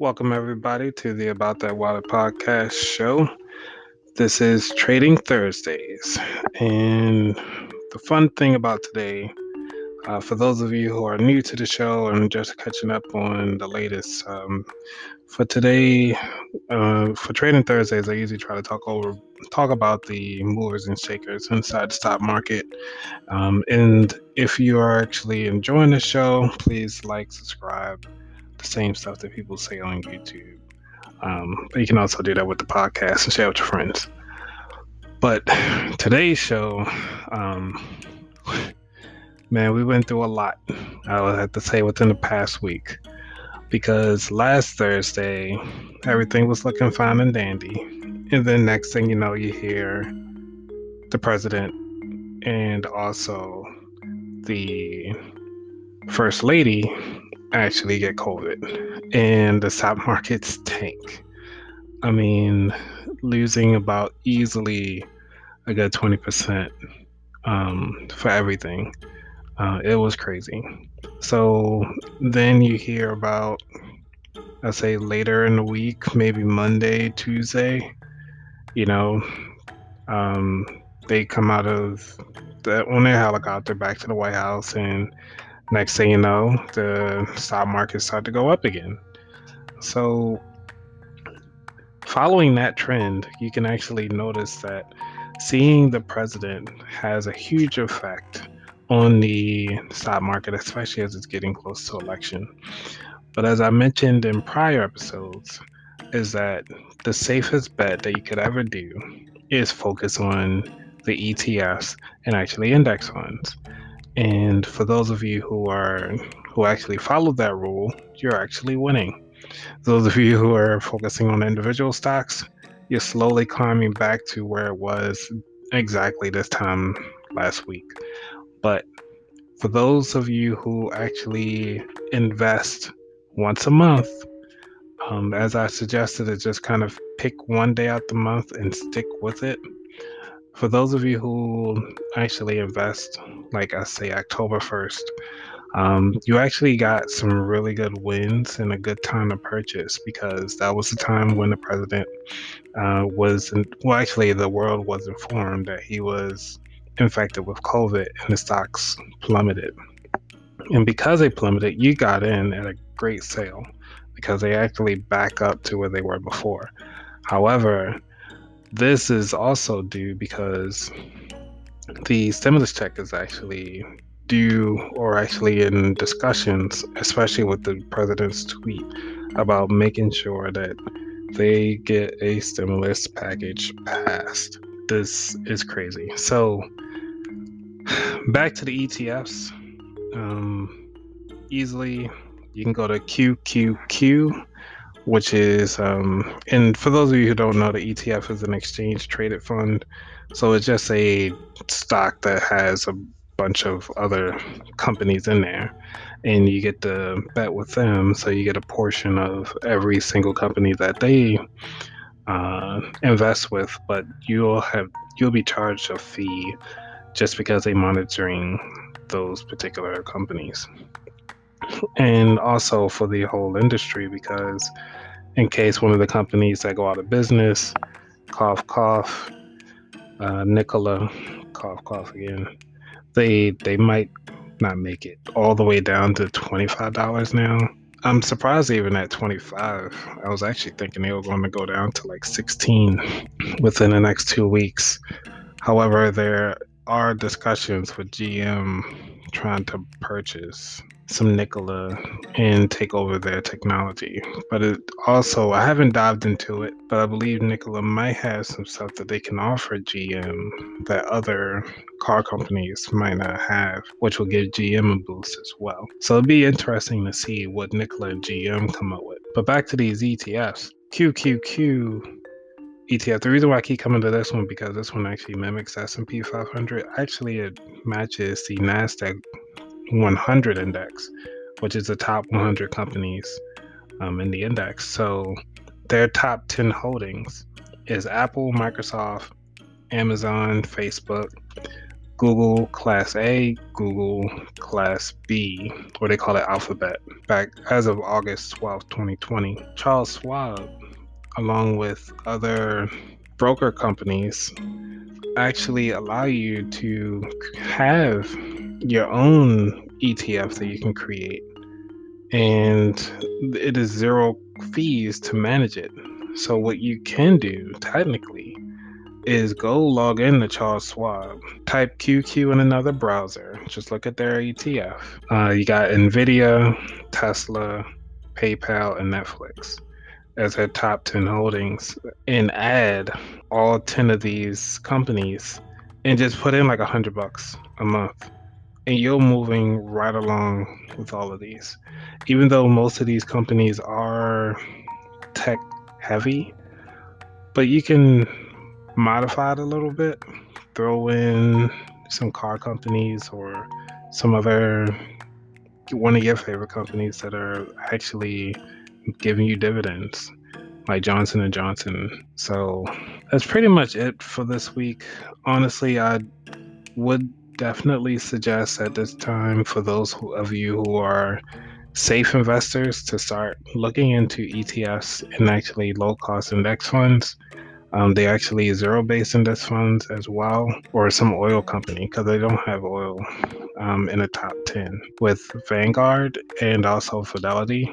Welcome, everybody, to the About That Wallet podcast show. This is Trading Thursdays. And the fun thing about today, uh, for those of you who are new to the show and just catching up on the latest, um, for today, uh, for Trading Thursdays, I usually try to talk over, talk about the movers and shakers inside the stock market. Um, and if you are actually enjoying the show, please like, subscribe the same stuff that people say on YouTube. Um, but you can also do that with the podcast and share with your friends. But today's show, um, man, we went through a lot. I would have to say within the past week, because last Thursday everything was looking fine and dandy, and then next thing you know, you hear the president and also the first lady actually get COVID and the stock markets tank. I mean, losing about easily a good 20% um, for everything. Uh, it was crazy. So then you hear about, I say later in the week, maybe Monday, Tuesday, you know, um, they come out of the, on their helicopter back to the White House and next thing you know, the stock market started to go up again. So, following that trend, you can actually notice that seeing the president has a huge effect on the stock market, especially as it's getting close to election. But as I mentioned in prior episodes, is that the safest bet that you could ever do is focus on the ETFs and actually index funds. And for those of you who are who actually followed that rule, you're actually winning. Those of you who are focusing on individual stocks, you're slowly climbing back to where it was exactly this time last week. But for those of you who actually invest once a month, um, as I suggested, to just kind of pick one day out the month and stick with it for those of you who actually invest, like I say, October 1st, um, you actually got some really good wins and a good time to purchase because that was the time when the president uh, was, in, well, actually, the world was informed that he was infected with COVID and the stocks plummeted. And because they plummeted, you got in at a great sale because they actually back up to where they were before. However, this is also due because the stimulus check is actually due or actually in discussions, especially with the president's tweet about making sure that they get a stimulus package passed. This is crazy. So, back to the ETFs. Um, easily, you can go to QQQ which is um, and for those of you who don't know the etf is an exchange traded fund. So it's just a stock that has a bunch of other companies in there and you get to bet with them. So you get a portion of every single company that they uh, invest with but you'll have you'll be charged a fee just because they're monitoring those particular companies and also for the whole industry because in case one of the companies that go out of business cough cough uh, Nikola cough cough again they they might not make it all the way down to $25 now. I'm surprised even at 25 i was actually thinking they were going to go down to like 16 within the next two weeks. However there are discussions with gm trying to purchase some Nikola and take over their technology. But it also, I haven't dived into it, but I believe Nikola might have some stuff that they can offer GM that other car companies might not have, which will give GM a boost as well. So it'll be interesting to see what Nikola and GM come up with. But back to these ETFs. QQQ ETF. The reason why I keep coming to this one because this one actually mimics S&P 500. Actually, it matches the Nasdaq 100 index, which is the top 100 companies um, in the index. So their top 10 holdings is Apple, Microsoft, Amazon, Facebook, Google Class A, Google Class B, or they call it Alphabet, back as of August 12, 2020. Charles Schwab, along with other broker companies, actually allow you to have your own ETF that you can create. And it is zero fees to manage it. So, what you can do technically is go log in to Charles Schwab, type QQ in another browser, just look at their ETF. Uh, you got Nvidia, Tesla, PayPal, and Netflix as their top 10 holdings, and add all 10 of these companies and just put in like a hundred bucks a month. And you're moving right along with all of these. Even though most of these companies are tech heavy, but you can modify it a little bit, throw in some car companies or some other one of your favorite companies that are actually giving you dividends like Johnson and Johnson. So that's pretty much it for this week. Honestly, I would definitely suggest at this time for those of you who are safe investors to start looking into ETFs and actually low cost index funds. Um, they actually zero based index funds as well, or some oil company because they don't have oil um, in the top 10 with Vanguard and also Fidelity.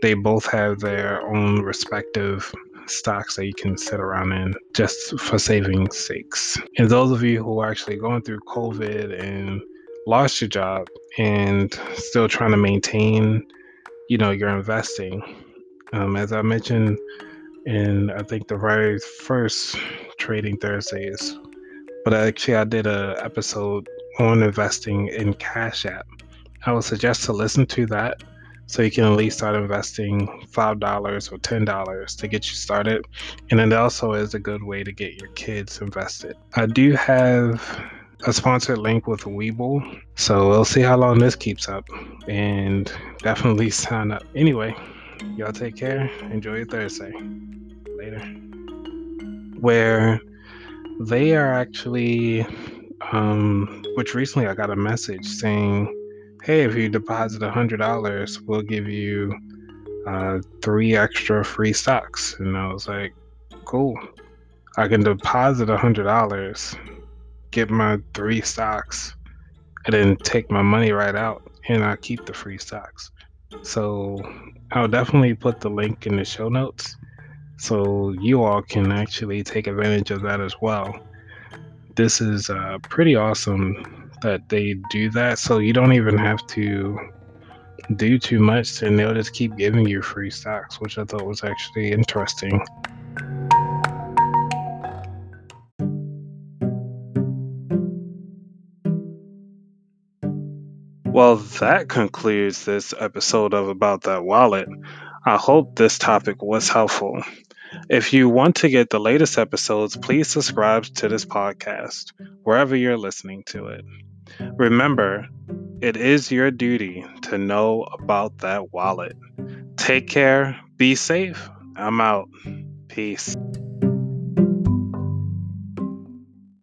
They both have their own respective stocks that you can sit around in just for saving sakes. And those of you who are actually going through COVID and lost your job and still trying to maintain, you know, your investing. Um, as I mentioned in I think the very first Trading Thursdays, but actually I did a episode on investing in Cash App. I would suggest to listen to that so you can at least start investing five dollars or ten dollars to get you started. And it also is a good way to get your kids invested. I do have a sponsored link with Webull. So we'll see how long this keeps up and definitely sign up. Anyway, y'all take care. Enjoy your Thursday. Later. Where they are actually, um, which recently I got a message saying, hey, if you deposit a $100, we'll give you uh, three extra free stocks. And I was like, cool. I can deposit a $100 get my three stocks and then take my money right out and I keep the free stocks. So I'll definitely put the link in the show notes so you all can actually take advantage of that as well. This is uh, pretty awesome that they do that so you don't even have to do too much and they'll just keep giving you free stocks, which I thought was actually interesting. Well, that concludes this episode of About That Wallet. I hope this topic was helpful. If you want to get the latest episodes, please subscribe to this podcast wherever you're listening to it. Remember, it is your duty to know about that wallet. Take care, be safe. I'm out. Peace.